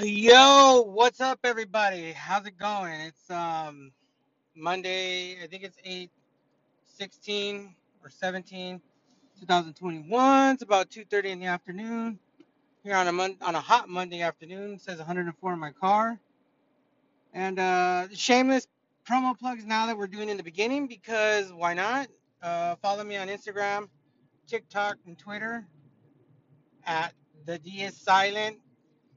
Yo, what's up everybody? How's it going? It's um Monday, I think it's 8 16 or 17, 2021. It's about 2:30 in the afternoon here on a mon- on a hot Monday afternoon. It says 104 in my car. And uh shameless promo plugs now that we're doing in the beginning because why not? Uh follow me on Instagram, TikTok, and Twitter at the D is silent,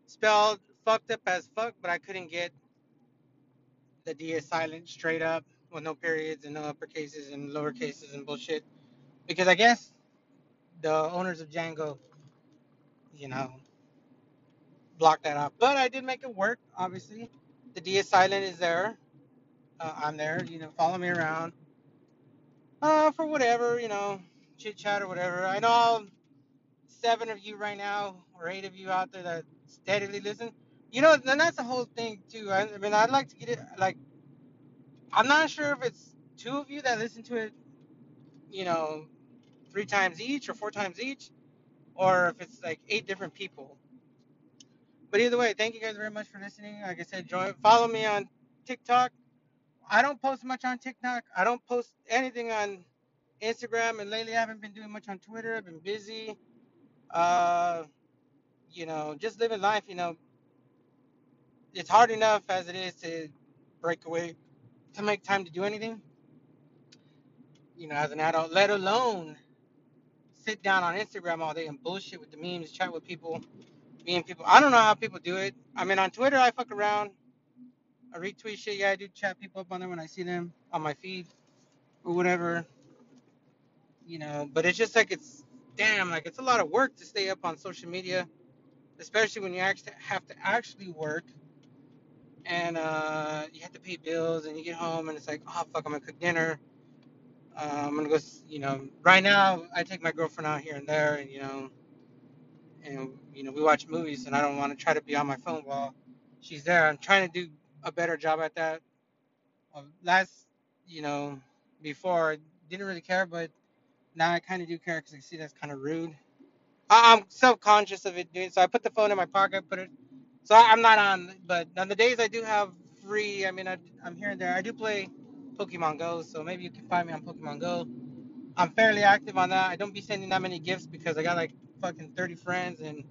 spelled fucked up as fuck, but I couldn't get The D is silent, straight up, with no periods and no upper cases and lower cases and bullshit. Because I guess the owners of Django, you know, blocked that off. But I did make it work, obviously. The D is silent is there. Uh, I'm there. You know, follow me around. Uh, for whatever, you know, chit chat or whatever. I know all seven of you right now, or eight of you out there that steadily listen. You know, and that's the whole thing too. I, I mean, I'd like to get it. Like, I'm not sure if it's two of you that listen to it, you know, three times each or four times each, or if it's like eight different people. But either way, thank you guys very much for listening. Like I said, join, follow me on TikTok. I don't post much on TikTok. I don't post anything on Instagram, and lately I haven't been doing much on Twitter. I've been busy. Uh, you know, just living life. You know, it's hard enough as it is to break away to make time to do anything. You know, as an adult, let alone sit down on Instagram all day and bullshit with the memes, chat with people, and people. I don't know how people do it. I mean, on Twitter, I fuck around. I retweet shit. Yeah, I do chat people up on there when I see them on my feed or whatever, you know. But it's just like it's damn, like it's a lot of work to stay up on social media, especially when you actually have to actually work and uh, you have to pay bills and you get home and it's like, oh fuck, I'm gonna cook dinner. Uh, I'm gonna go, you know. Right now, I take my girlfriend out here and there, and you know, and you know we watch movies and I don't want to try to be on my phone while she's there. I'm trying to do a better job at that. Last, you know, before I didn't really care, but now I kind of do care because I see that's kind of rude. I'm self-conscious of it doing so. I put the phone in my pocket, put it so I- I'm not on. But on the days I do have free, I mean, I, I'm here and there. I do play Pokemon Go, so maybe you can find me on Pokemon Go. I'm fairly active on that. I don't be sending that many gifts because I got like fucking 30 friends and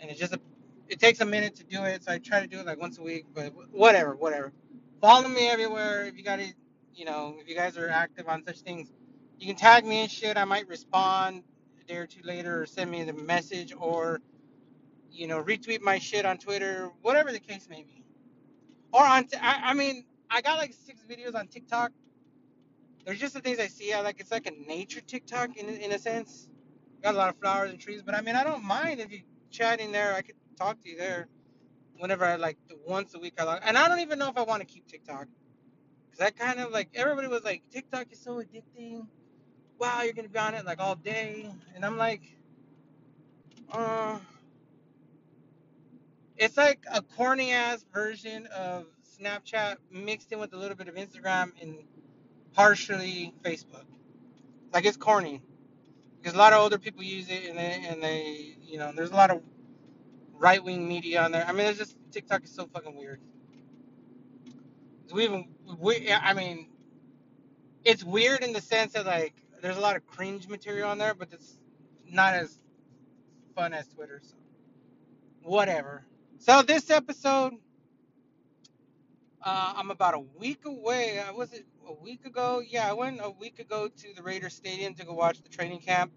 and it just a it takes a minute to do it so i try to do it like once a week but whatever whatever follow me everywhere if you got it you know if you guys are active on such things you can tag me and shit i might respond a day or two later or send me the message or you know retweet my shit on twitter whatever the case may be. Or on t- I, I mean i got like six videos on tiktok. There's just the things i see i like it's like a nature tiktok in, in a sense. Got a lot of flowers and trees but i mean i don't mind if you chat in there i could talk to you there whenever I like once a week I log, and I don't even know if I want to keep TikTok. Because I kind of like everybody was like TikTok is so addicting. Wow, you're gonna be on it like all day, and I'm like, uh, it's like a corny ass version of Snapchat mixed in with a little bit of Instagram and partially Facebook. Like it's corny because a lot of older people use it, and they and they you know there's a lot of right wing media on there. I mean, it's just TikTok is so fucking weird. We even we I mean it's weird in the sense that like there's a lot of cringe material on there, but it's not as fun as Twitter. So whatever. So this episode, uh, I'm about a week away. Uh, Was it a week ago? Yeah, I went a week ago to the Raiders Stadium to go watch the training camp.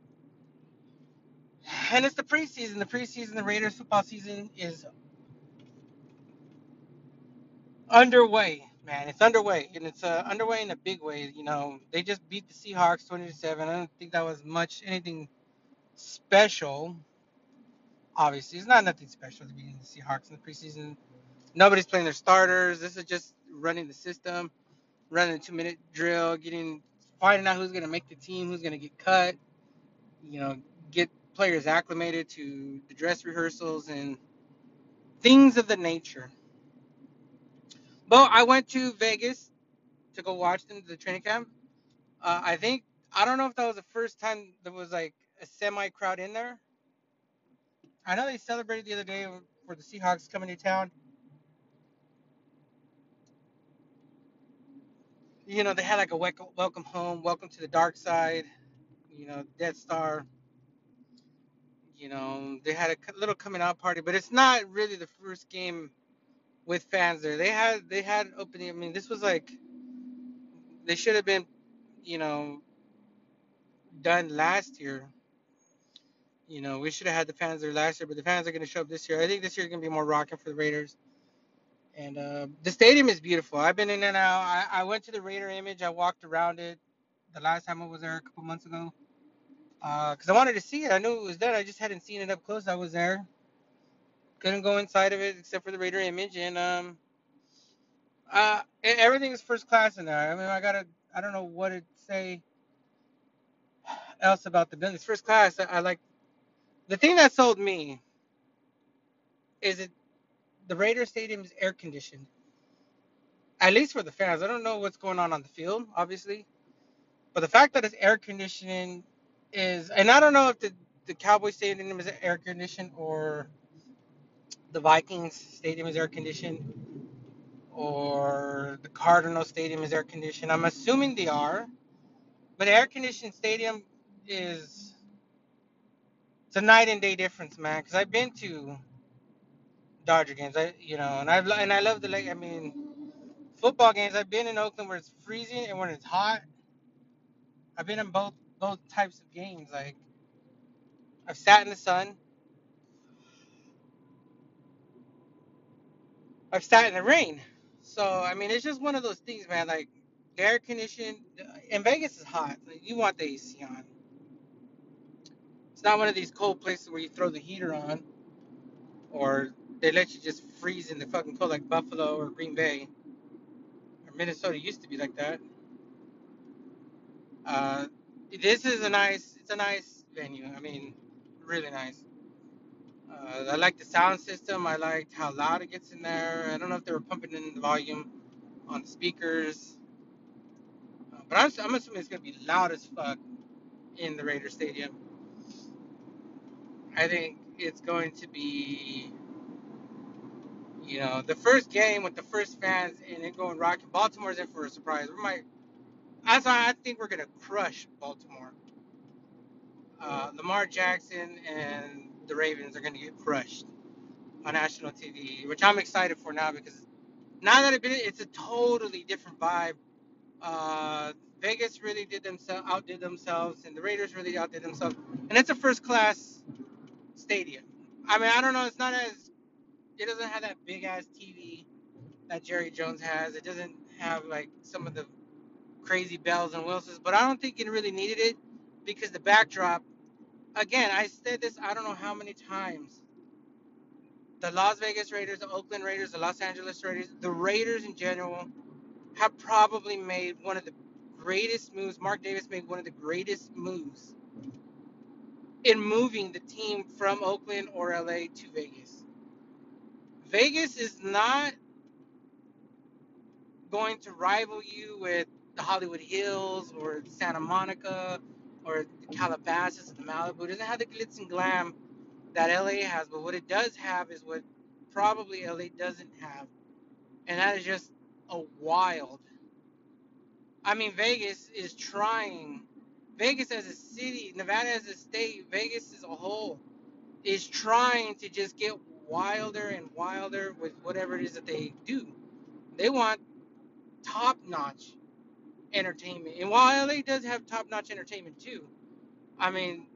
And it's the preseason. The preseason, the Raiders football season is underway, man. It's underway, and it's uh, underway in a big way. You know, they just beat the Seahawks 27. I don't think that was much anything special Obviously, it's not nothing special to be in the Seahawks in the preseason. Nobody's playing their starters. This is just running the system, running a two-minute drill, getting finding out who's gonna make the team, who's gonna get cut. You know, get players acclimated to the dress rehearsals and things of the nature. But I went to Vegas to go watch them the training camp. Uh, I think I don't know if that was the first time there was like a semi crowd in there. I know they celebrated the other day for the Seahawks coming to town. You know, they had like a welcome, home, welcome to the dark side. You know, Death Star. You know, they had a little coming out party, but it's not really the first game with fans there. They had they had opening. I mean, this was like they should have been, you know, done last year. You know, we should have had the fans there last year, but the fans are going to show up this year. I think this year is going to be more rocking for the Raiders. And uh, the stadium is beautiful. I've been in and out. I, I went to the Raider image. I walked around it the last time I was there a couple months ago because uh, I wanted to see it. I knew it was there. I just hadn't seen it up close. I was there. Couldn't go inside of it except for the Raider image. And um, uh, everything is first class in there. I mean, I gotta. I don't know what to say else about the building. It's first class. I, I like the thing that sold me is it the Raider Stadium is air conditioned. At least for the fans. I don't know what's going on on the field, obviously, but the fact that it's air conditioning is, and I don't know if the the Cowboy Stadium is air conditioned or the Vikings Stadium is air conditioned or the Cardinal Stadium is air conditioned. I'm assuming they are, but air conditioned stadium is it's a night and day difference, man. Because I've been to Dodger games, I you know, and I and I love the like. I mean, football games. I've been in Oakland where it's freezing and when it's hot. I've been in both both types of games. Like I've sat in the sun. I've sat in the rain. So I mean, it's just one of those things, man. Like the air conditioning in Vegas is hot. Like, you want the AC on. It's not one of these cold places where you throw the heater on, or they let you just freeze in the fucking cold like Buffalo or Green Bay, or Minnesota used to be like that. Uh, this is a nice, it's a nice venue. I mean, really nice. Uh, I like the sound system. I liked how loud it gets in there. I don't know if they were pumping in the volume on the speakers, uh, but I'm, I'm assuming it's gonna be loud as fuck in the Raider Stadium. I think it's going to be, you know, the first game with the first fans and it going rocking. Baltimore's in for a surprise. We might. I think we're gonna crush Baltimore. Uh, Lamar Jackson and the Ravens are gonna get crushed on national TV, which I'm excited for now because now that it's a totally different vibe. Uh, Vegas really did themselves outdid themselves, and the Raiders really outdid themselves, and it's a first class stadium. I mean, I don't know. It's not as it doesn't have that big ass TV that Jerry Jones has. It doesn't have like some of the crazy bells and whistles, but I don't think it really needed it because the backdrop. Again, I said this I don't know how many times. The Las Vegas Raiders, the Oakland Raiders, the Los Angeles Raiders, the Raiders in general have probably made one of the greatest moves. Mark Davis made one of the greatest moves in moving the team from Oakland or LA to Vegas. Vegas is not going to rival you with the Hollywood Hills or Santa Monica or the Calabasas the Malibu. Doesn't have the glitz and glam that LA has, but what it does have is what probably LA doesn't have, and that is just a wild. I mean, Vegas is trying Vegas as a city, Nevada as a state, Vegas as a whole is trying to just get wilder and wilder with whatever it is that they do. They want top notch entertainment. And while LA does have top notch entertainment too, I mean,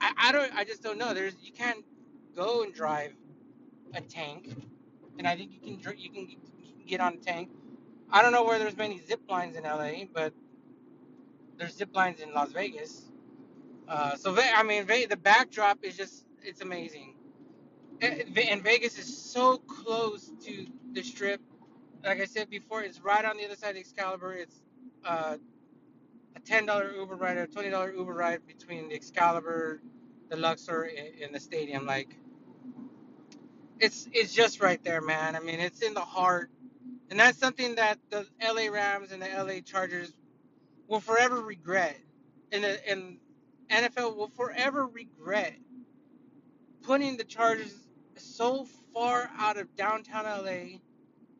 I, I don't, I just don't know. There's, you can't go and drive a tank, and I think you can, you can get on a tank. I don't know where there's many zip lines in LA, but there's zip lines in Las Vegas. Uh, so I mean, the backdrop is just it's amazing. And Vegas is so close to the strip. Like I said before, it's right on the other side of Excalibur. It's uh, a ten dollar Uber ride or a twenty dollar Uber ride between the Excalibur, the Luxor, and the stadium. Like it's it's just right there, man. I mean, it's in the heart, and that's something that the LA Rams and the LA Chargers will forever regret, and the and NFL will forever regret putting the Chargers so far out of downtown LA,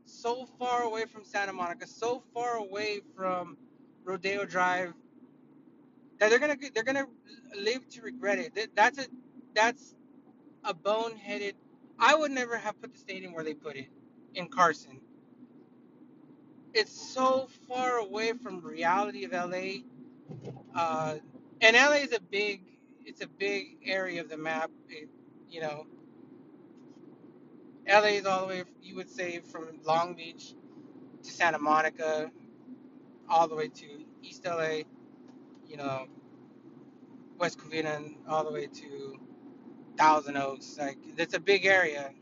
so far away from Santa Monica, so far away from Rodeo Drive that they're gonna they're gonna live to regret it. That's a that's a boneheaded. I would never have put the stadium where they put it in Carson. It's so far away from reality of LA. Uh, and LA is a big it's a big area of the map. It, you know, LA is all the way you would say from Long Beach to Santa Monica, all the way to East LA. You know, West Covina, all the way to Thousand Oaks. Like it's a big area,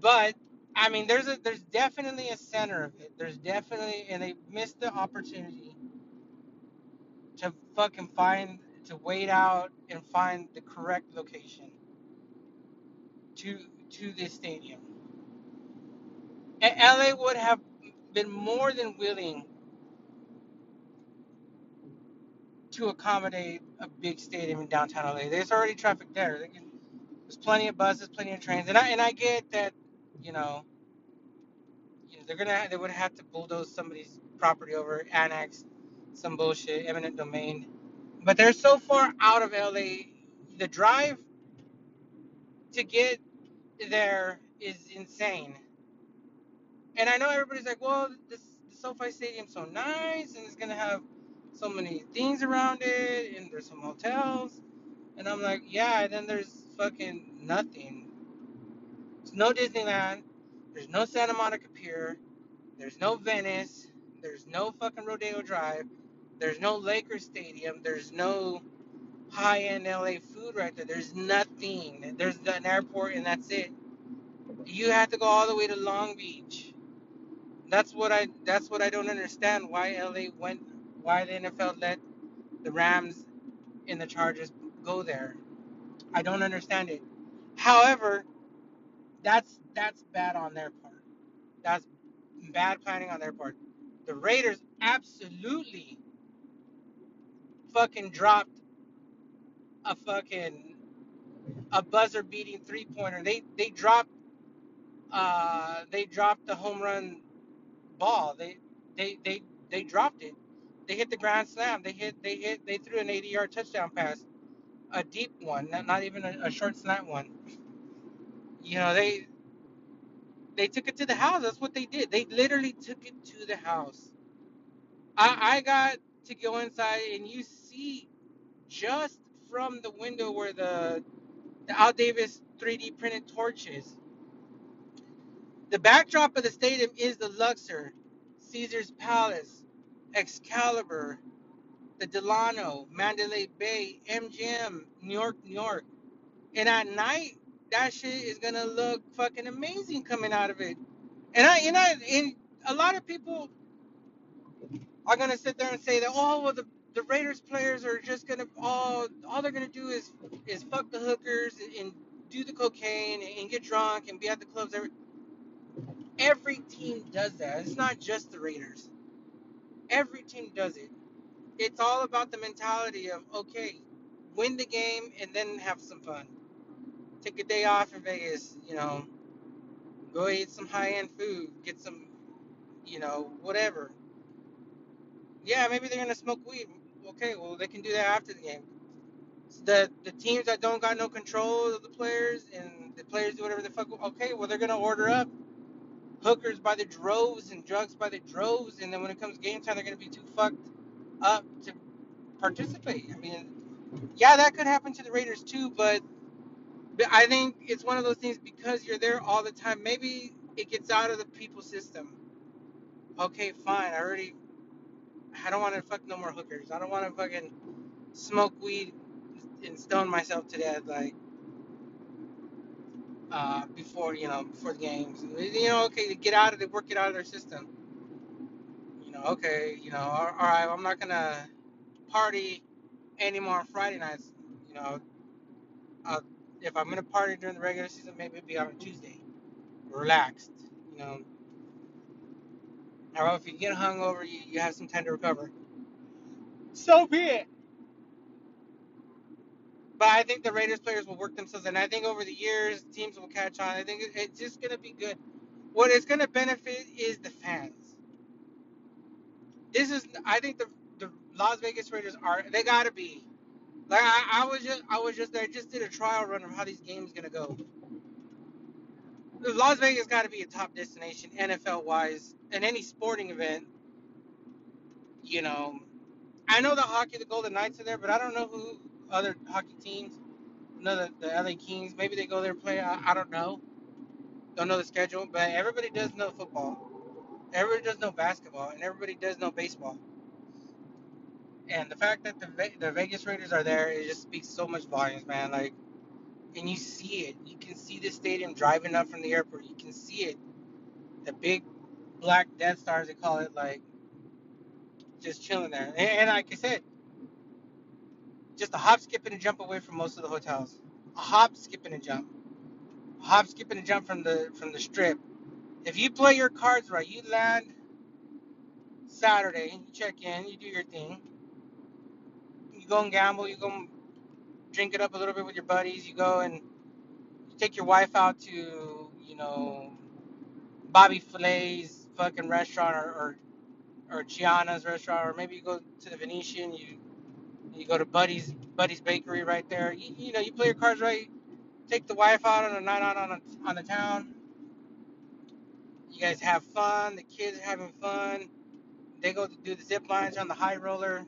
but I mean, there's a there's definitely a center of it. There's definitely, and they missed the opportunity to fucking find to wait out and find the correct location to to this stadium. And LA would have been more than willing to accommodate a big stadium in downtown LA. There's already traffic there. There's plenty of buses, plenty of trains, and I and I get that, you know, you know they're gonna they would have to bulldoze somebody's property over, annex some bullshit, eminent domain. But they're so far out of LA. The drive to get there is insane. And I know everybody's like, well, this the SoFi Stadium's so nice, and it's gonna have so many things around it, and there's some hotels. And I'm like, yeah. And then there's fucking nothing. There's no Disneyland. There's no Santa Monica Pier. There's no Venice. There's no fucking Rodeo Drive. There's no Lakers Stadium. There's no high-end LA food right there. There's nothing. There's an airport, and that's it. You have to go all the way to Long Beach. That's what I. That's what I don't understand. Why LA went. Why the NFL let the Rams and the Chargers go there. I don't understand it. However, that's that's bad on their part. That's bad planning on their part. The Raiders absolutely fucking dropped a fucking a buzzer beating three pointer. They they dropped uh they dropped the home run ball. They they they they dropped it. They hit the grand slam. They hit they hit they threw an 80 yard touchdown pass, a deep one, not, not even a, a short slant one. You know they they took it to the house. That's what they did. They literally took it to the house. I I got to go inside and you see just from the window where the the Al Davis 3D printed torch is. The backdrop of the stadium is the Luxor, Caesar's Palace, Excalibur, the Delano, Mandalay Bay, MGM, New York, New York. And at night, that shit is gonna look fucking amazing coming out of it. And I, and I, and a lot of people are gonna sit there and say that, oh, well, the the Raiders players are just gonna all all they're gonna do is is fuck the hookers and do the cocaine and get drunk and be at the clubs. Every every team does that. It's not just the Raiders. Every team does it. It's all about the mentality of okay, win the game and then have some fun. Take a day off in Vegas. You know, go eat some high end food, get some, you know, whatever. Yeah, maybe they're gonna smoke weed. Okay, well they can do that after the game. The the teams that don't got no control of the players and the players do whatever the fuck. Okay, well they're gonna order up hookers by the droves and drugs by the droves, and then when it comes game time, they're gonna be too fucked up to participate. I mean, yeah, that could happen to the Raiders too, but, but I think it's one of those things because you're there all the time. Maybe it gets out of the people system. Okay, fine. I already. I don't want to fuck no more hookers. I don't want to fucking smoke weed and stone myself to death like uh, before you know before the games. You know, okay, to get out of it, work it out of their system. You know, okay, you know, all, all right, I'm not gonna party anymore on Friday nights. You know, uh, if I'm gonna party during the regular season, maybe it'd be on a Tuesday, relaxed. You know, or if you get hungover, you, you have some time to recover. So be it. but I think the Raiders players will work themselves, and I think over the years teams will catch on. I think it's just gonna be good. What it's gonna benefit is the fans. This is, I think the the Las Vegas Raiders are they gotta be. Like I, I was just I was just there, just did a trial run of how these games gonna go. Las Vegas got to be a top destination NFL wise, in any sporting event. You know, I know the hockey, the Golden Knights are there, but I don't know who other hockey teams. know the, the LA Kings. Maybe they go there and play. I, I don't know. Don't know the schedule, but everybody does know football. Everybody does know basketball, and everybody does know baseball. And the fact that the the Vegas Raiders are there, it just speaks so much volumes, man. Like, and you see it. You can see the stadium driving up from the airport. You can see it. The big black Death Stars, they call it, like just chilling there. And, and like I said, just a hop, skip, and a jump away from most of the hotels. A hop, skip, and a jump. A hop, skip, and a jump from the from the strip. If you play your cards right, you land Saturday, you check in, you do your thing. You go and gamble, you go drink it up a little bit with your buddies, you go and take your wife out to, you know, Bobby Flay's fucking restaurant or, or or Chiana's restaurant, or maybe you go to the Venetian, you you go to Buddy's Buddy's Bakery right there. You, you know, you play your cards right. Take the wife out on a night out on a, on the town. You guys have fun. The kids are having fun. They go to do the zip lines on the high roller.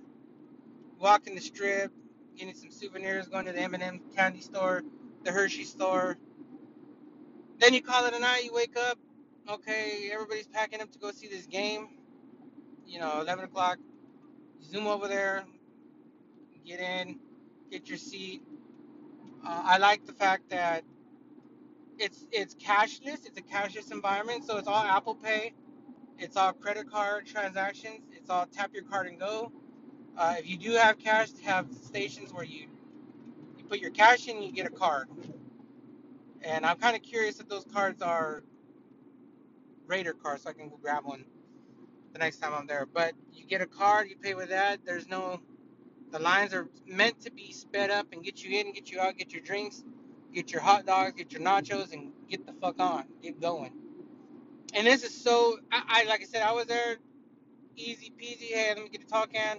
Walking the strip, getting some souvenirs, going to the M&M candy store, the Hershey store. Then you call it a night. You wake up. Okay, everybody's packing up to go see this game. You know, 11 o'clock. Zoom over there, get in, get your seat. Uh, I like the fact that it's it's cashless. It's a cashless environment, so it's all Apple Pay. It's all credit card transactions. It's all tap your card and go. Uh, if you do have cash, have stations where you you put your cash in, you get a card. And I'm kind of curious if those cards are Raider cards, so I can go grab one the next time I'm there. But you get a card, you pay with that. There's no the lines are meant to be sped up and get you in, get you out, get your drinks, get your hot dogs, get your nachos, and get the fuck on, get going. And this is so. I, I like I said, I was there, easy peasy. Hey, let me get a tall can.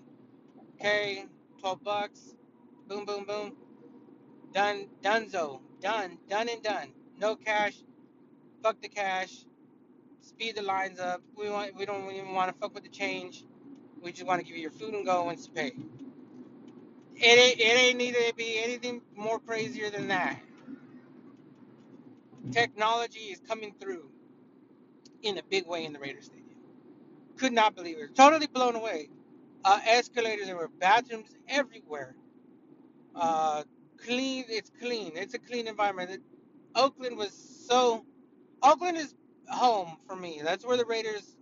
Okay, twelve bucks. Boom, boom, boom. Done, donezo. Done, done and done. No cash. Fuck the cash. Speed the lines up. We want. We don't even want to fuck with the change. We just want to give you your food and go and pay. It ain't, it ain't need to be anything more crazier than that. Technology is coming through in a big way in the Raiders Stadium. Could not believe it. Totally blown away. Uh, escalators, there were bathrooms everywhere. Uh, clean, it's clean. It's a clean environment. It, Oakland was so. Oakland is home for me. That's where the Raiders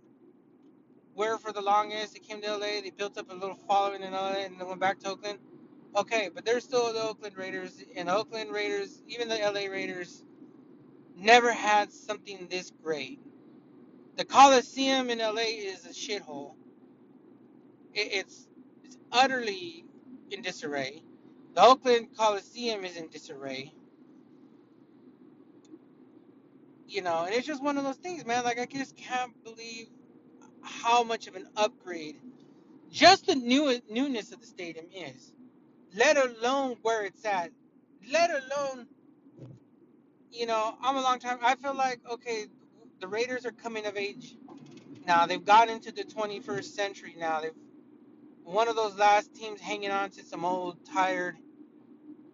were for the longest. They came to LA. They built up a little following in LA and then went back to Oakland. Okay, but they're still the Oakland Raiders, and Oakland Raiders, even the LA Raiders, never had something this great. The Coliseum in LA is a shithole. It, it's it's utterly in disarray. The Oakland Coliseum is in disarray. You know, and it's just one of those things, man. Like I just can't believe how much of an upgrade just the new newness of the stadium is. Let alone where it's at. Let alone, you know, I'm a long time. I feel like okay, the Raiders are coming of age now. They've got into the 21st century now. They've one of those last teams hanging on to some old, tired,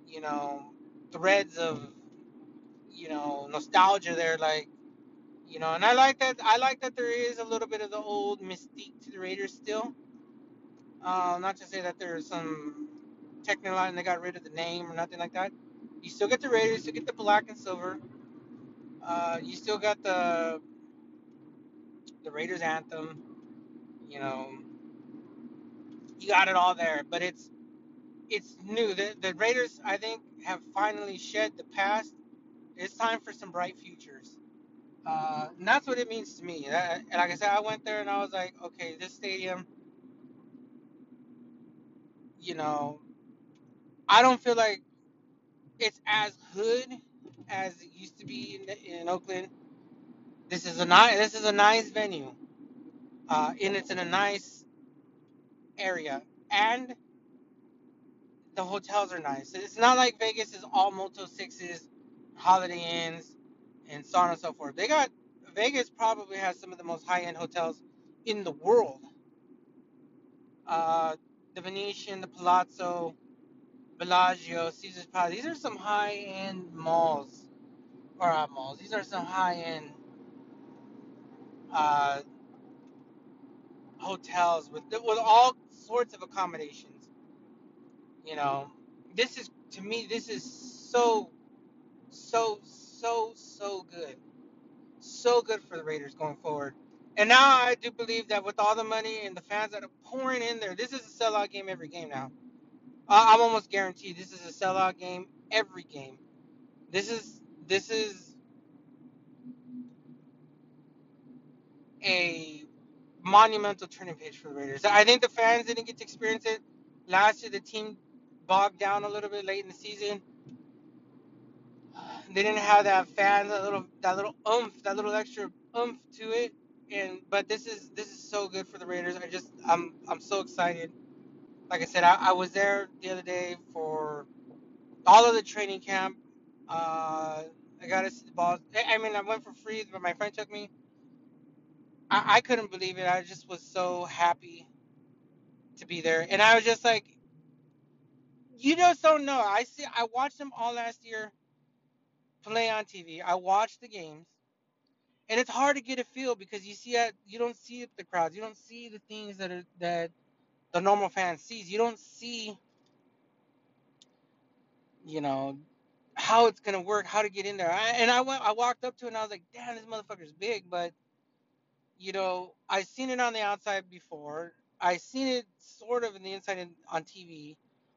you know, threads of, you know, nostalgia there. Like, you know, and I like that. I like that there is a little bit of the old mystique to the Raiders still. Uh, not to say that there's some technical and they got rid of the name or nothing like that. You still get the Raiders, you get the black and silver. Uh, you still got the the Raiders anthem. You know, you got it all there, but it's it's new. The the Raiders, I think, have finally shed the past. It's time for some bright futures. Uh, and that's what it means to me. That, and like I said, I went there and I was like, okay, this stadium, you know, I don't feel like it's as hood as it used to be in, in Oakland. This is a nice this is a nice venue, uh, and it's in a nice area, and the hotels are nice. It's not like Vegas is all Motel Sixes, Holiday Inns, and so on and so forth. They got Vegas probably has some of the most high end hotels in the world. Uh, the Venetian, the Palazzo, Bellagio, Caesar's Palace. These are some high end malls or uh, malls. These are some high end uh, hotels with with all sorts of accommodations. You know, this is to me this is so so so so good, so good for the Raiders going forward. And now I do believe that with all the money and the fans that are pouring in there, this is a sellout game every game now. I'm almost guaranteed this is a sellout game every game. This is this is a monumental turning page for the Raiders. I think the fans didn't get to experience it last year. The team bogged down a little bit late in the season. They didn't have that fan, that little, that little oomph, that little extra oomph to it. And but this is this is so good for the Raiders. I just I'm I'm so excited. Like I said, I, I was there the other day for all of the training camp. Uh, I got to see the balls. I I mean, I went for free, but my friend took me. I, I couldn't believe it. I just was so happy to be there, and I was just like, you just don't know. I see. I watched them all last year play on TV. I watched the games, and it's hard to get a feel because you see it. You don't see the crowds. You don't see the things that are that the normal fan sees. You don't see, you know, how it's gonna work, how to get in there. I, and I went. I walked up to it, and I was like, damn, this motherfucker's big, but you know, I've seen it on the outside before. I've seen it sort of in the inside in, on TV,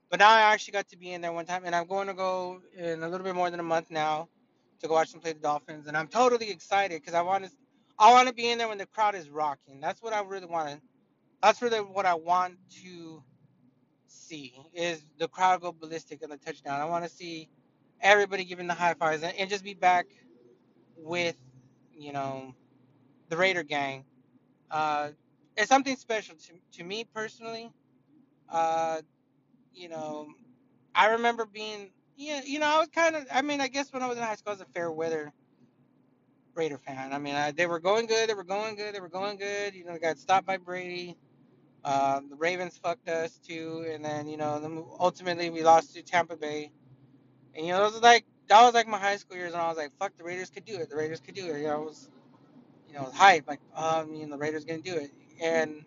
but now I actually got to be in there one time, and I'm going to go in a little bit more than a month now to go watch them play the Dolphins, and I'm totally excited because I want to, I want to be in there when the crowd is rocking. That's what I really want to. That's really what I want to see is the crowd go ballistic on the touchdown. I want to see everybody giving the high fives and, and just be back with, you know, the Raider gang uh, it's something special to, to me personally. Uh, you know, I remember being, yeah, you know, I was kind of, I mean, I guess when I was in high school, I was a fair weather Raider fan. I mean, I, they were going good, they were going good, they were going good. You know, they got stopped by Brady. Uh, the Ravens fucked us too, and then you know, then ultimately we lost to Tampa Bay. And you know, it was like that was like my high school years, and I was like, fuck, the Raiders could do it. The Raiders could do it. You know, I was, you know, hype like, um, I mean, the Raiders gonna do it. And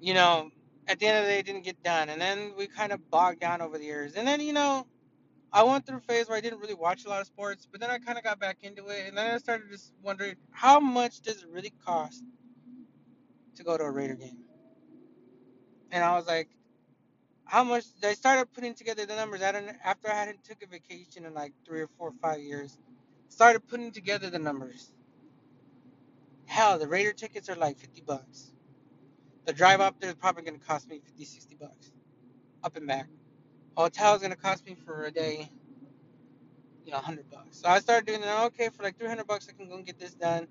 you know, at the end of the day, it didn't get done. And then we kind of bogged down over the years. And then, you know, I went through a phase where I didn't really watch a lot of sports, but then I kind of got back into it. And then I started just wondering, how much does it really cost to go to a Raider game? And I was like, how much? I started putting together the numbers. I after I hadn't took a vacation in like three or four or five years, started putting together the numbers. Hell, the Raider tickets are like 50 bucks. The drive up there is probably going to cost me 50, 60 bucks. Up and back. Hotel is going to cost me for a day, you know, 100 bucks. So I started doing that. Okay, for like 300 bucks, I can go and get this done.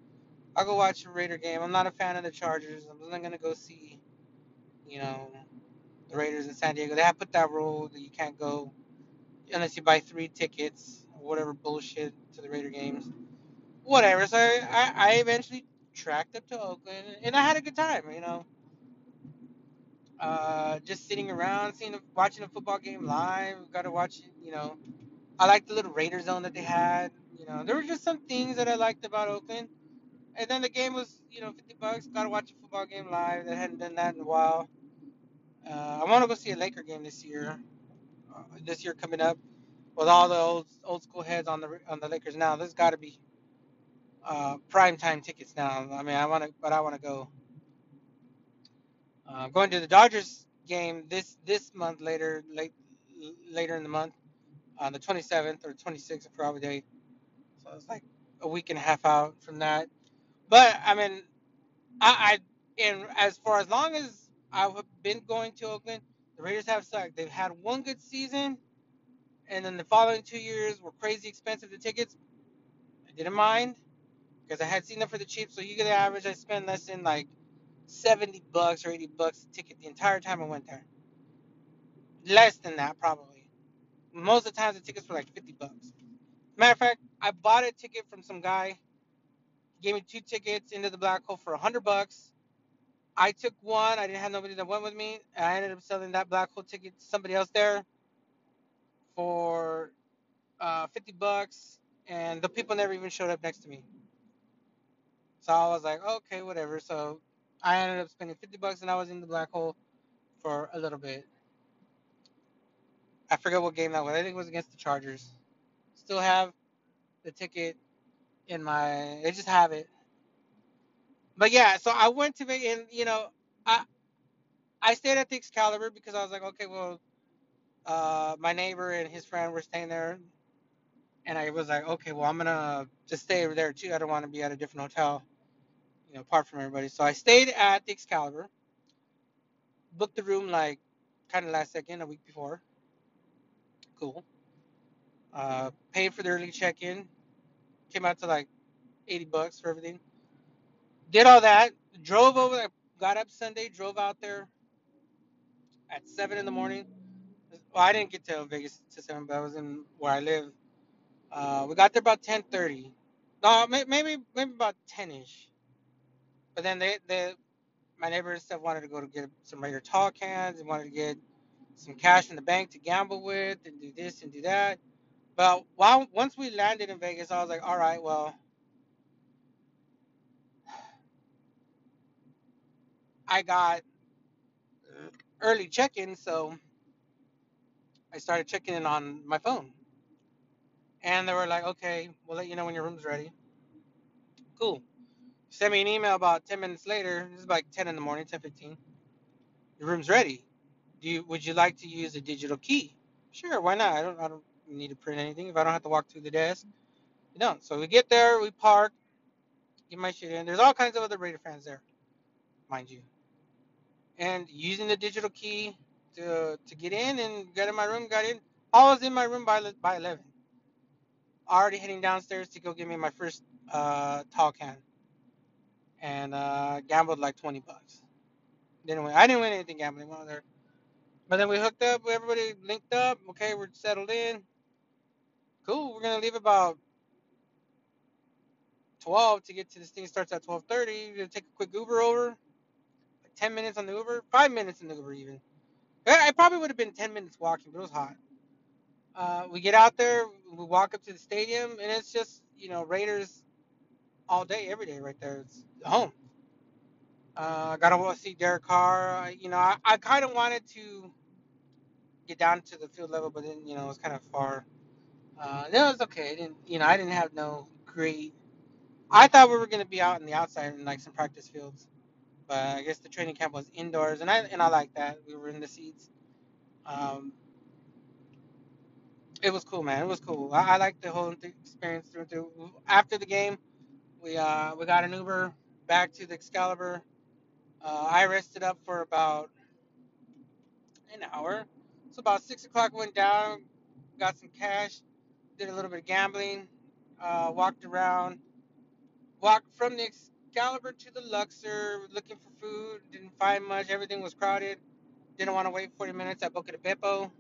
I'll go watch a Raider game. I'm not a fan of the Chargers. I'm not going to go see, you know, the Raiders in San Diego. They have put that rule that you can't go unless you buy three tickets whatever bullshit to the Raider games. Whatever. So I, I, I eventually tracked up to Oakland and I had a good time, you know uh, just sitting around, seeing, watching a football game live. Got to watch you know. I liked the little Raider zone that they had. You know, there were just some things that I liked about Oakland. And then the game was, you know, 50 bucks. Got to watch a football game live. That hadn't done that in a while. Uh, I want to go see a Laker game this year. Uh, this year coming up, with all the old old school heads on the on the Lakers now. There's got to be uh, prime time tickets now. I mean, I want to, but I want to go. Uh, going to the Dodgers game this this month later late later in the month on the 27th or 26th of day. So it's like a week and a half out from that. But I mean, I, I and as for as long as I've been going to Oakland, the Raiders have sucked. They've had one good season, And then the following two years were crazy expensive. The tickets, I didn't mind because I had seen them for the cheap. So you get the average, I spent less than like 70 bucks or 80 bucks a ticket the entire time I went there. Less than that, probably. Most of the times the tickets were like 50 bucks. Matter of fact, I bought a ticket from some guy. He gave me two tickets into the black hole for 100 bucks. I took one. I didn't have nobody that went with me. I ended up selling that black hole ticket to somebody else there for uh, 50 bucks. And the people never even showed up next to me. So I was like, okay, whatever. So I ended up spending 50 bucks and I was in the black hole for a little bit. I forget what game that was. I think it was against the Chargers. Still have the ticket in my. I just have it. But yeah, so I went to and you know, I I stayed at the Excalibur because I was like, okay, well, uh, my neighbor and his friend were staying there, and I was like, okay, well, I'm gonna just stay over there too. I don't want to be at a different hotel, you know, apart from everybody. So I stayed at the Excalibur, booked the room like kind of last second, a week before. Cool. Uh, paid for the early check-in. Came out to like 80 bucks for everything. Did all that. Drove over. Got up Sunday. Drove out there at seven in the morning. Well, I didn't get to Vegas to seven, but I was in where I live. Uh, we got there about 10:30. No, maybe maybe about 10ish. But then they, my neighbors stuff wanted to go to get some Raider tall cans and wanted to get some cash in the bank to gamble with and do this and do that. But while once we landed in Vegas, I was like, all right, well, I got early check-in, so I started checking in on my phone. And they were like, okay, we'll let you know when your room's ready. Cool. Send me an email about 10 minutes later. This is like 10 in the morning, 10:15. Your room's ready. Do you would you like to use a digital key? Sure, why not? I don't I don't need to print anything if I don't have to walk through the desk. You don't. So we get there, we park, get my shit in. There's all kinds of other Raider fans there, mind you. And using the digital key to to get in and get in my room, got in. I was in my room by by 11. Already heading downstairs to go get me my first uh, tall can, and uh, gambled like 20 bucks. Didn't win. I didn't win anything gambling there. But then we hooked up. Everybody linked up. Okay, we're settled in. Cool. We're gonna leave about 12 to get to this thing. Starts at 12:30. We're gonna take a quick Uber over. Like 10 minutes on the Uber. Five minutes in the Uber even. I probably would have been 10 minutes walking, but it was hot. Uh, we get out there, we walk up to the stadium, and it's just, you know, Raiders all day, every day right there. It's home. Uh, I got to see Derek Carr. You know, I, I kind of wanted to get down to the field level, but then, you know, it was kind of far. Uh, it was okay. I didn't, you know, I didn't have no great. I thought we were going to be out in the outside in like some practice fields, but I guess the training camp was indoors, and I and I like that. We were in the seats. Um, it was cool, man. It was cool. I, I liked the whole experience through and through. After the game, we uh we got an Uber back to the Excalibur. Uh, I rested up for about an hour. So about six o'clock went down, got some cash, did a little bit of gambling, uh, walked around, walked from the Excalibur to the Luxor, looking for food. Didn't find much. Everything was crowded. Didn't want to wait 40 minutes at Buca di Beppo.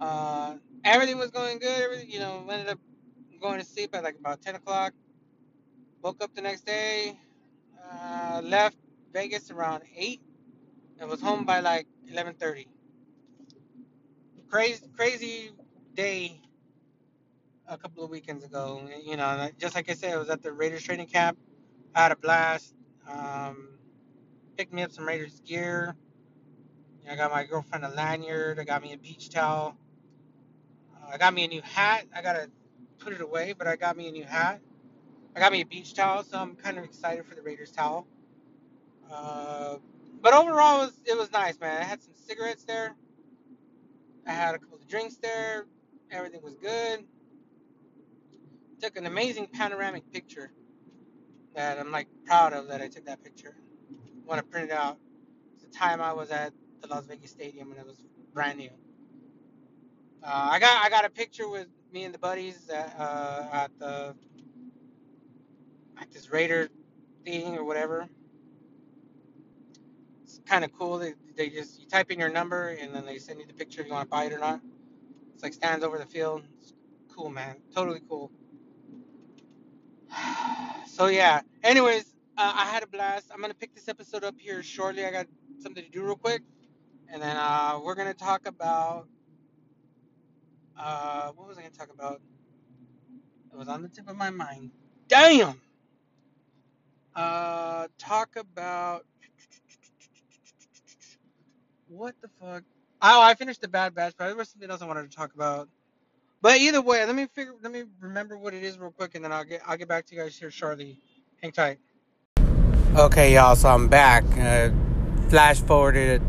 Uh, everything was going good. Everything, you know, ended up going to sleep at like about 10 o'clock. Woke up the next day. Uh, left Vegas around 8 and was home by like 11:30. Crazy, crazy day a couple of weekends ago. You know, just like I said, I was at the Raiders training camp. I had a blast. Um, picked me up some Raiders gear. I got my girlfriend a lanyard. I got me a beach towel. Uh, I got me a new hat. I gotta put it away, but I got me a new hat. I got me a beach towel, so I'm kind of excited for the Raiders towel. Uh, but overall, it was, it was nice, man. I had some cigarettes there. I had a couple of drinks there. Everything was good. Took an amazing panoramic picture that I'm like proud of that I took that picture. Want to print it out. It's the time I was at the Las Vegas Stadium and it was brand new. Uh, I got I got a picture with me and the buddies at, uh, at the at this Raider thing or whatever. It's kind of cool. They, they just you type in your number and then they send you the picture if you want to buy it or not. It's like stands over the field. It's cool, man. Totally cool. So yeah. Anyways, uh, I had a blast. I'm gonna pick this episode up here shortly. I got something to do real quick, and then uh, we're gonna talk about uh, what was I gonna talk about? It was on the tip of my mind. Damn. Uh, talk about what the fuck? Oh, I finished the Bad Batch, but there was something else I wanted to talk about. But either way, let me figure. Let me remember what it is real quick, and then I'll get I'll get back to you guys here shortly. Hang tight. Okay, y'all. So I'm back. Uh, flash forwarded it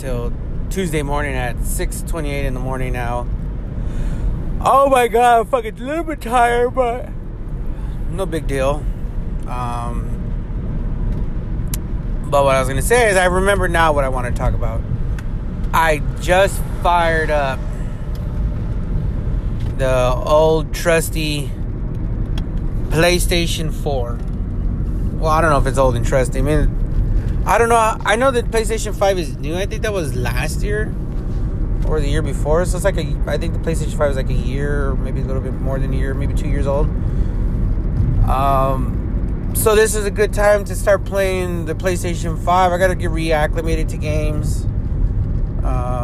till Tuesday morning at 6:28 in the morning now. Oh my god, I'm fucking a little bit tired, but no big deal. Um, but what I was gonna say is, I remember now what I want to talk about. I just fired up the old trusty PlayStation 4. Well, I don't know if it's old and trusty. I mean, I don't know. I know that PlayStation 5 is new. I think that was last year or the year before. So it's like a. I think the PlayStation 5 is like a year, maybe a little bit more than a year, maybe two years old. Um, so this is a good time to start playing the PlayStation 5. I got to get reacclimated to games. Um,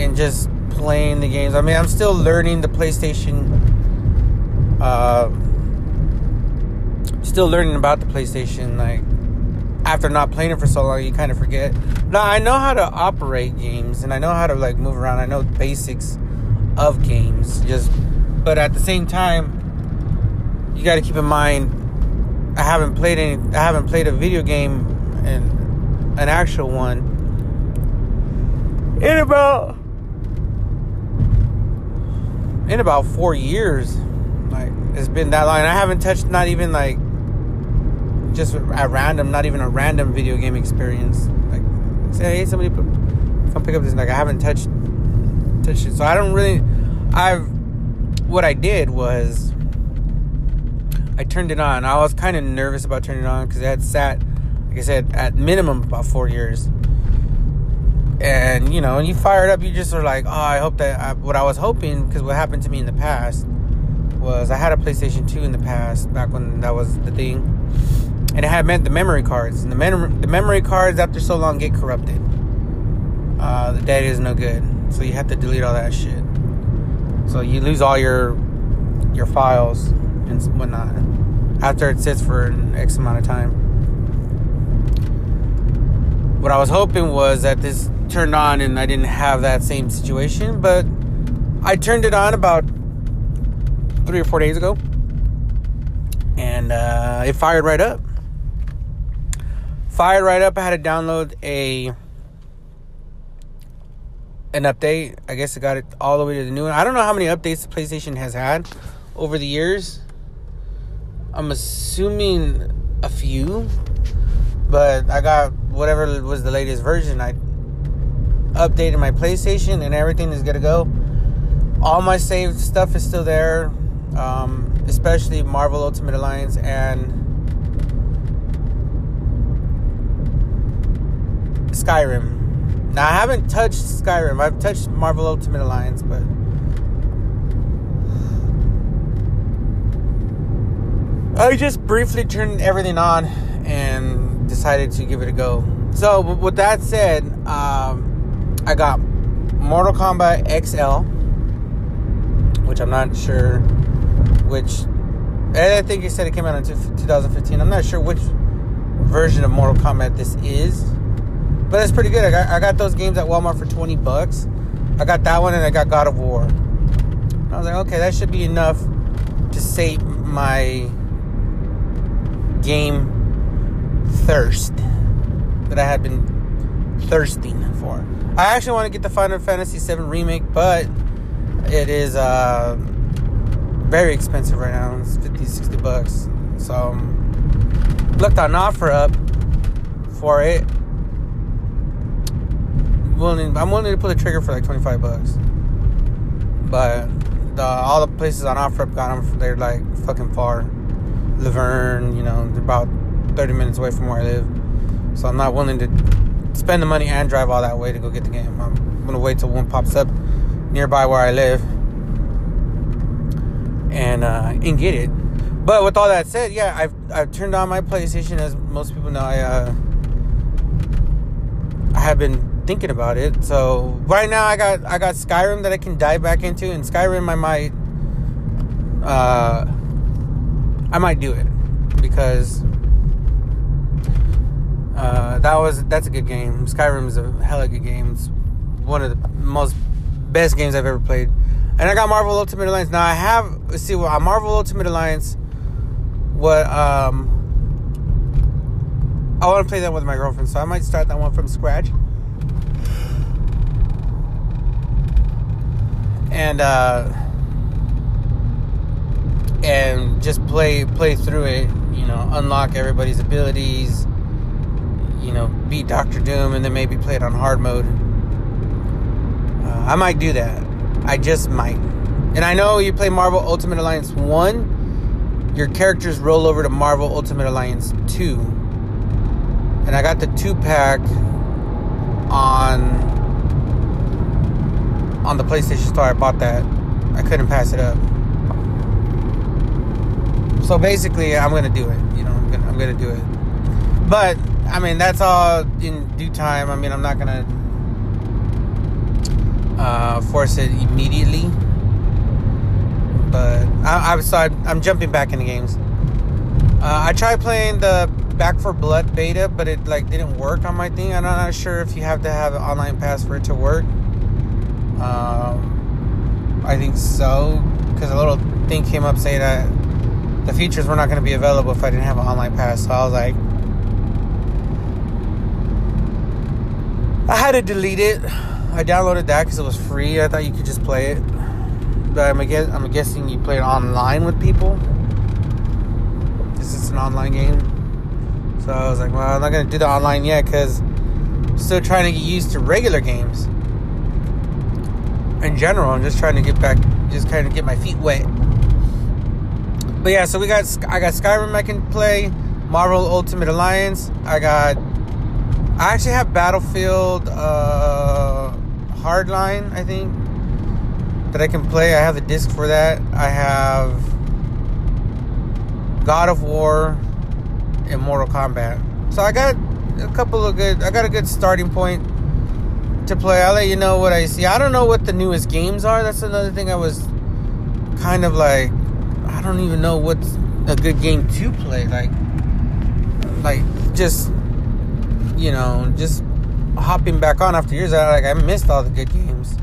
and just playing the games. I mean, I'm still learning the PlayStation. Uh, still learning about the PlayStation. Like after not playing it for so long, you kind of forget. Now I know how to operate games, and I know how to like move around. I know the basics of games. Just, but at the same time, you got to keep in mind. I haven't played any. I haven't played a video game and an actual one in about in about four years. Like it's been that long. And I haven't touched not even like just at random, not even a random video game experience. Like say, hey, somebody put, come pick up this. Like I haven't touched touched it, so I don't really. I've what I did was I turned it on. I was kind of nervous about turning it on because it had sat, like I said, at minimum about four years and you know, when you fire it up, you just are like, oh, I hope that I, what I was hoping, because what happened to me in the past was I had a PlayStation 2 in the past, back when that was the thing, and it had meant the memory cards, and the, mem- the memory cards after so long get corrupted. Uh, the data is no good, so you have to delete all that shit. So you lose all your your files and whatnot after it sits for an X amount of time. What I was hoping was that this turned on and I didn't have that same situation, but I turned it on about three or four days ago and uh, it fired right up. Fired right up. I had to download a an update. I guess I got it all the way to the new one. I don't know how many updates the PlayStation has had over the years. I'm assuming a few, but I got whatever was the latest version. I updated my PlayStation and everything is gonna go. All my saved stuff is still there, um, especially Marvel Ultimate Alliance and Skyrim. Now I haven't touched Skyrim. I've touched Marvel Ultimate Alliance, but I just briefly turned everything on and decided to give it a go. So, with that said, um, I got Mortal Kombat XL, which I'm not sure which. I think you said it came out in 2015. I'm not sure which version of Mortal Kombat this is, but it's pretty good. I got, I got those games at Walmart for 20 bucks. I got that one and I got God of War. I was like, okay, that should be enough to sate my game thirst that I had been thirsting for. I actually want to get the Final Fantasy VII remake, but it is uh, very expensive right now. It's 50, 60 bucks. So, um, looked on OfferUp for it. willing. I'm willing to pull the trigger for like 25 bucks. But the, all the places on OfferUp got them. They're like fucking far. La Vergne, you know, they're about 30 minutes away from where I live. So I'm not willing to spend the money and drive all that way to go get the game. I'm gonna wait till one pops up nearby where I live and uh, and get it. But with all that said, yeah, I've I've turned on my PlayStation as most people know. I uh, I have been thinking about it. So right now I got I got Skyrim that I can dive back into, and Skyrim I might uh I might do it because uh, that was that's a good game. Skyrim is a hella good game. It's one of the most best games I've ever played. And I got Marvel Ultimate Alliance. Now I have let's see what well, Marvel Ultimate Alliance. What um I want to play that with my girlfriend, so I might start that one from scratch. And uh and just play play through it, you know, unlock everybody's abilities, you know, beat Doctor Doom and then maybe play it on hard mode. Uh, I might do that. I just might. And I know you play Marvel Ultimate Alliance 1, your characters roll over to Marvel Ultimate Alliance 2. And I got the 2 pack on on the PlayStation Store. I bought that. I couldn't pass it up. So basically, I'm gonna do it. You know, I'm gonna, I'm gonna do it. But I mean, that's all in due time. I mean, I'm not gonna uh, force it immediately. But I, I so I, I'm jumping back into games. Uh, I tried playing the Back 4 Blood beta, but it like didn't work on my thing. I'm not sure if you have to have an online pass for it to work. Um, I think so, because a little thing came up saying that the features were not going to be available if I didn't have an online pass. So I was like, I had to delete it. I downloaded that because it was free. I thought you could just play it, but I'm guess I'm guessing you play it online with people. This is an online game, so I was like, well, I'm not going to do the online yet because I'm still trying to get used to regular games. In general, I'm just trying to get back, just kind of get my feet wet. But yeah, so we got I got Skyrim I can play, Marvel Ultimate Alliance. I got I actually have Battlefield uh, Hardline, I think, that I can play. I have the disc for that. I have God of War and Mortal Kombat. So I got a couple of good. I got a good starting point to play. I'll let you know what I see. I don't know what the newest games are. That's another thing I was kind of like. I don't even know what's a good game to play. Like, like just you know, just hopping back on after years. I like I missed all the good games.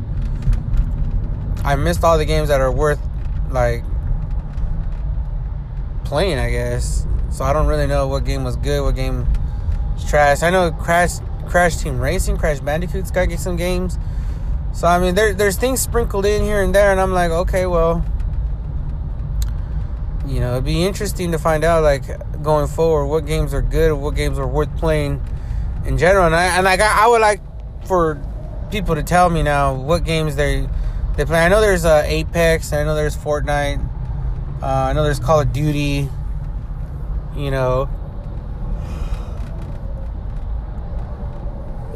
I missed all the games that are worth like playing. I guess. So I don't really know what game was good, what game was trash. I know Crash Crash Team Racing, Crash Bandicoot's got get some games. So I mean, there, there's things sprinkled in here and there, and I'm like, okay, well, you know, it'd be interesting to find out, like, going forward, what games are good, what games are worth playing in general. And I and I got I would like for people to tell me now what games they they play. I know there's uh, Apex. I know there's Fortnite. Uh, I know there's Call of Duty. You know.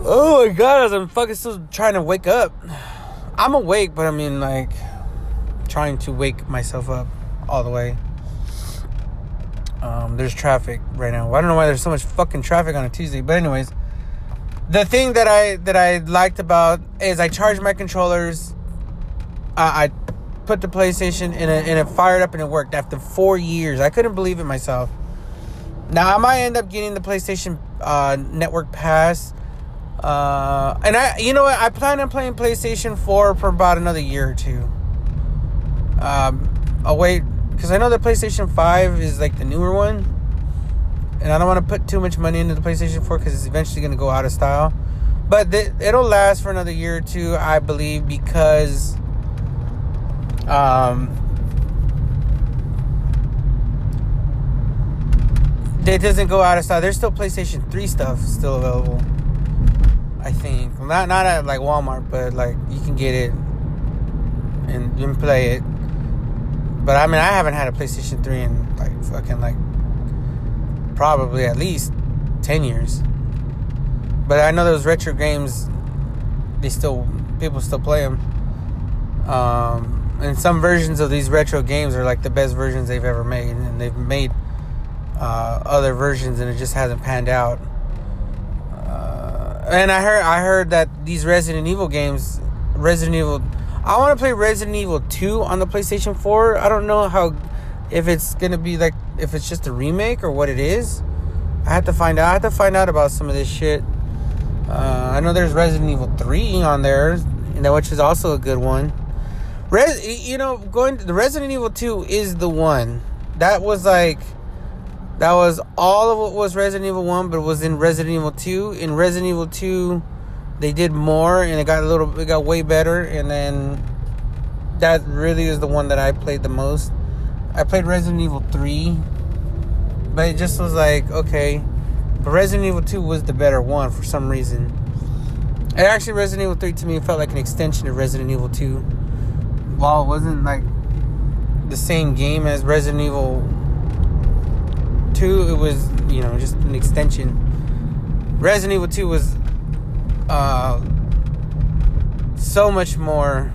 Oh my god, I'm fucking still trying to wake up. I'm awake, but I mean like trying to wake myself up all the way. Um, there's traffic right now. I don't know why there's so much fucking traffic on a Tuesday, but anyways, the thing that I that I liked about is I charged my controllers. I put the PlayStation in it and it fired up and it worked after four years. I couldn't believe it myself. Now I might end up getting the PlayStation uh, Network Pass, uh, and I, you know what, I plan on playing PlayStation Four for about another year or two. Um, I'll wait because I know the PlayStation Five is like the newer one, and I don't want to put too much money into the PlayStation 4 because it's eventually going to go out of style. But th- it'll last for another year or two, I believe, because um, it doesn't go out of style. There's still PlayStation 3 stuff still available. I think not not at like Walmart, but like you can get it and you can play it. But I mean, I haven't had a PlayStation 3 in like fucking like probably at least 10 years. But I know those retro games, they still people still play them. Um, and some versions of these retro games are like the best versions they've ever made, and they've made uh, other versions, and it just hasn't panned out. Uh, and I heard I heard that these Resident Evil games, Resident Evil, I want to play Resident Evil 2 on the PlayStation 4. I don't know how if it's gonna be like if it's just a remake or what it is. I have to find out. I have to find out about some of this shit. Uh, I know there's Resident Evil 3 on there, you know, which is also a good one. Res, you know, going to the Resident Evil 2 is the one. That was like that was all of what was Resident Evil 1, but was in Resident Evil 2. In Resident Evil 2, they did more and it got a little it got way better and then that really is the one that I played the most. I played Resident Evil 3, but it just was like, okay, but Resident Evil 2 was the better one for some reason. And actually, Resident Evil 3 to me felt like an extension of Resident Evil 2. While it wasn't like the same game as Resident Evil 2, it was, you know, just an extension. Resident Evil 2 was uh, so much more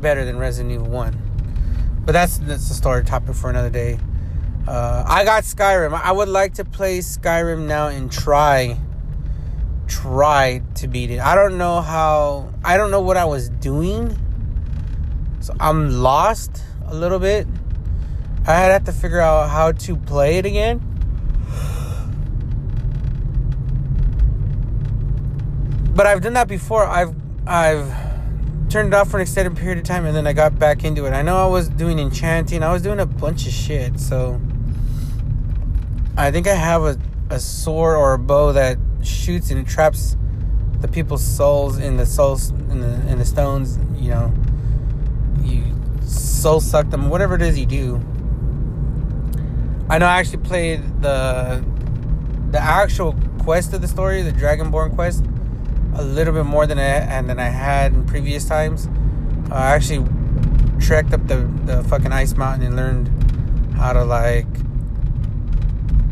better than Resident Evil 1. But that's that's a story topic for another day. Uh, I got Skyrim. I would like to play Skyrim now and try try to beat it. I don't know how I don't know what I was doing. So I'm lost a little bit. I had to figure out how to play it again. But I've done that before. I've I've turned it off for an extended period of time and then I got back into it. I know I was doing enchanting. I was doing a bunch of shit. So I think I have a, a sword or a bow that shoots and traps the people's souls in the souls in the in the stones. You know, you soul suck them, whatever it is you do. I know I actually played the the actual quest of the story, the Dragonborn quest, a little bit more than I and than I had in previous times. I actually trekked up the the fucking ice mountain and learned how to like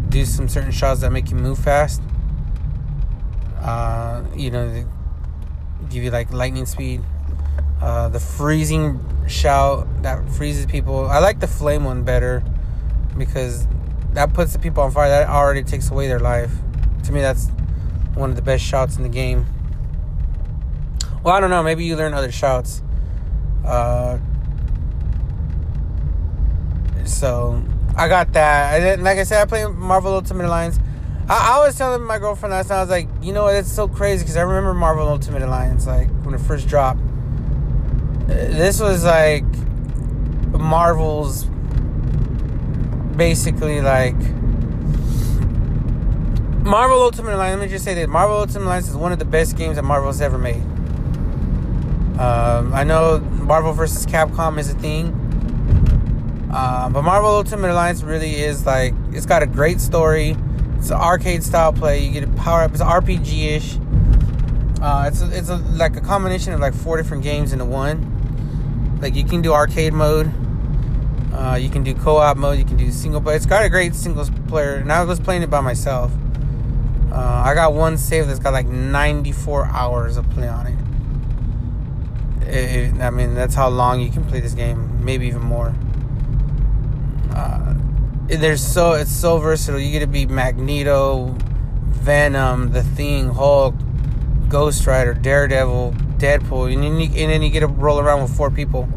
do some certain shouts that make you move fast. Uh, you know, give you like lightning speed. Uh, the freezing shout that freezes people. I like the flame one better because that puts the people on fire. That already takes away their life. To me, that's one of the best shouts in the game. Well, I don't know. Maybe you learn other shouts. Uh, so I got that. And like I said, I play Marvel Ultimate Alliance. I, I was telling my girlfriend last night, I was like, you know what? It's so crazy because I remember Marvel Ultimate Alliance, like when it first dropped. This was like Marvel's basically like Marvel Ultimate Alliance. Let me just say that Marvel Ultimate Alliance is one of the best games that Marvel's ever made. Um, I know Marvel vs. Capcom is a thing. Uh, but Marvel Ultimate Alliance really is like it's got a great story. It's an arcade style play. You get a power up. It's RPG ish. Uh, it's a, it's a, like a combination of like four different games into one. Like you can do arcade mode. Uh, you can do co-op mode. You can do single player. It's got a great single player. And I was playing it by myself. Uh, I got one save that's got like 94 hours of play on it. It. I mean, that's how long you can play this game. Maybe even more uh, there's so it's so versatile. You get to be Magneto, Venom, The Thing, Hulk, Ghost Rider, Daredevil, Deadpool, and then you, and then you get to roll around with four people.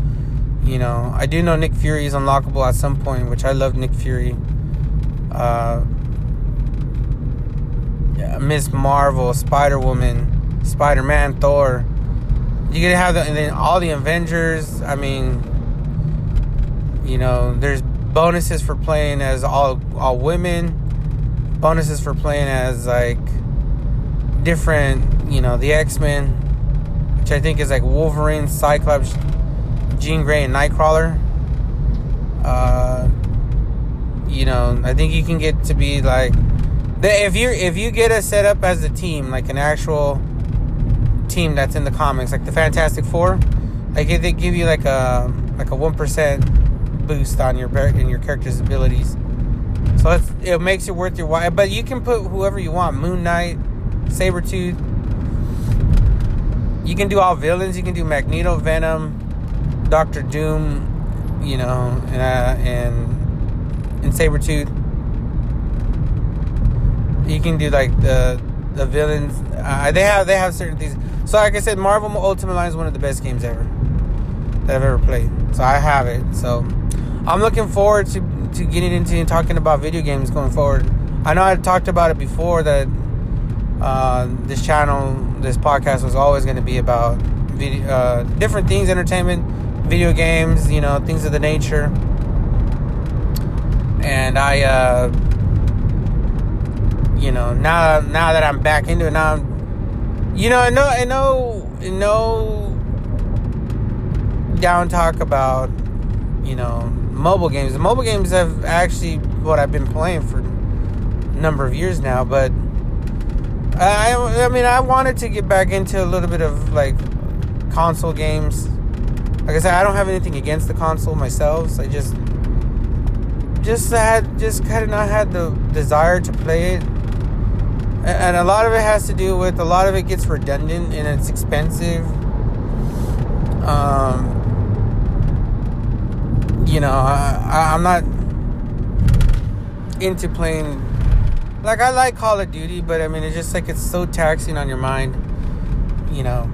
You know, I do know Nick Fury is unlockable at some point, which I love Nick Fury. Uh, Miss Marvel, Spider Woman, Spider Man, Thor. You get to have the, and then all the Avengers. I mean, you know, there's bonuses for playing as all all women, bonuses for playing as like different, you know, the X Men, which I think is like Wolverine, Cyclops, Jean Grey, and Nightcrawler. Uh, you know, I think you can get to be like if you if you get us set up as a team, like an actual team that's in the comics, like the Fantastic Four, like they give you like a like a one percent boost on your in your character's abilities. So it makes it worth your while. But you can put whoever you want: Moon Knight, Sabretooth. You can do all villains. You can do Magneto, Venom, Doctor Doom, you know, and uh, and and Sabretooth. You can do like the the villains. Uh, they have they have certain things. So like I said, Marvel Ultimate Alliance is one of the best games ever that I've ever played. So I have it. So I'm looking forward to to getting into and talking about video games going forward. I know I talked about it before that uh, this channel, this podcast was always going to be about video, uh, different things, entertainment, video games, you know, things of the nature. And I, uh, you know, now now that I'm back into it, now, I'm, you know, I know, I know, know, down talk about, you know, mobile games. The mobile games have actually what I've been playing for a number of years now, but I, I mean, I wanted to get back into a little bit of like console games. Like I said, I don't have anything against the console myself. So I just, just had, just kind of not had the desire to play it, and a lot of it has to do with a lot of it gets redundant and it's expensive. Um, you know, I, I'm not into playing. Like I like Call of Duty, but I mean, it's just like it's so taxing on your mind, you know.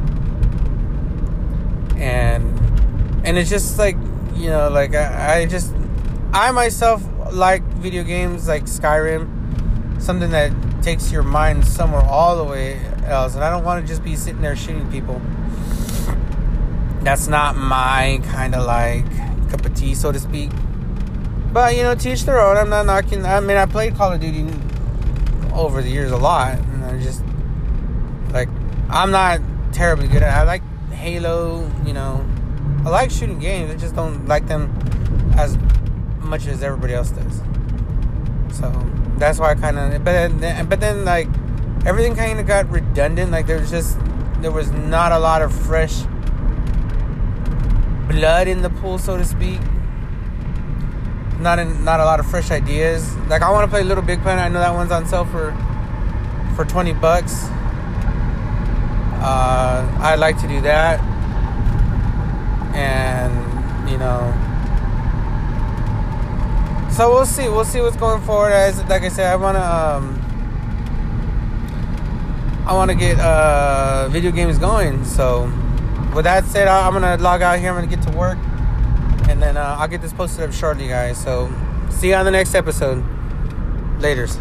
And and it's just like you know, like I, I just I myself like video games like Skyrim, something that takes your mind somewhere all the way else, and I don't want to just be sitting there shooting people. That's not my kind of like cup of tea, so to speak. But you know, teach their own. I'm not knocking. I mean, I played Call of Duty over the years a lot, and I just like I'm not terribly good at. It. I like Halo. You know, I like shooting games. I just don't like them as much as everybody else does. So that's why I kind of. But then, but then like everything kind of got redundant. Like there was just there was not a lot of fresh blood in the pool, so to speak. Not in, not a lot of fresh ideas. Like I want to play Little Big Planet. I know that one's on sale for for twenty bucks. Uh, I'd like to do that, and you know. So we'll see. We'll see what's going forward. As like I said, I wanna um, I wanna get uh, video games going. So with that said, I'm gonna log out here. I'm gonna get to work, and then uh, I'll get this posted up shortly, guys. So see you on the next episode. Later's.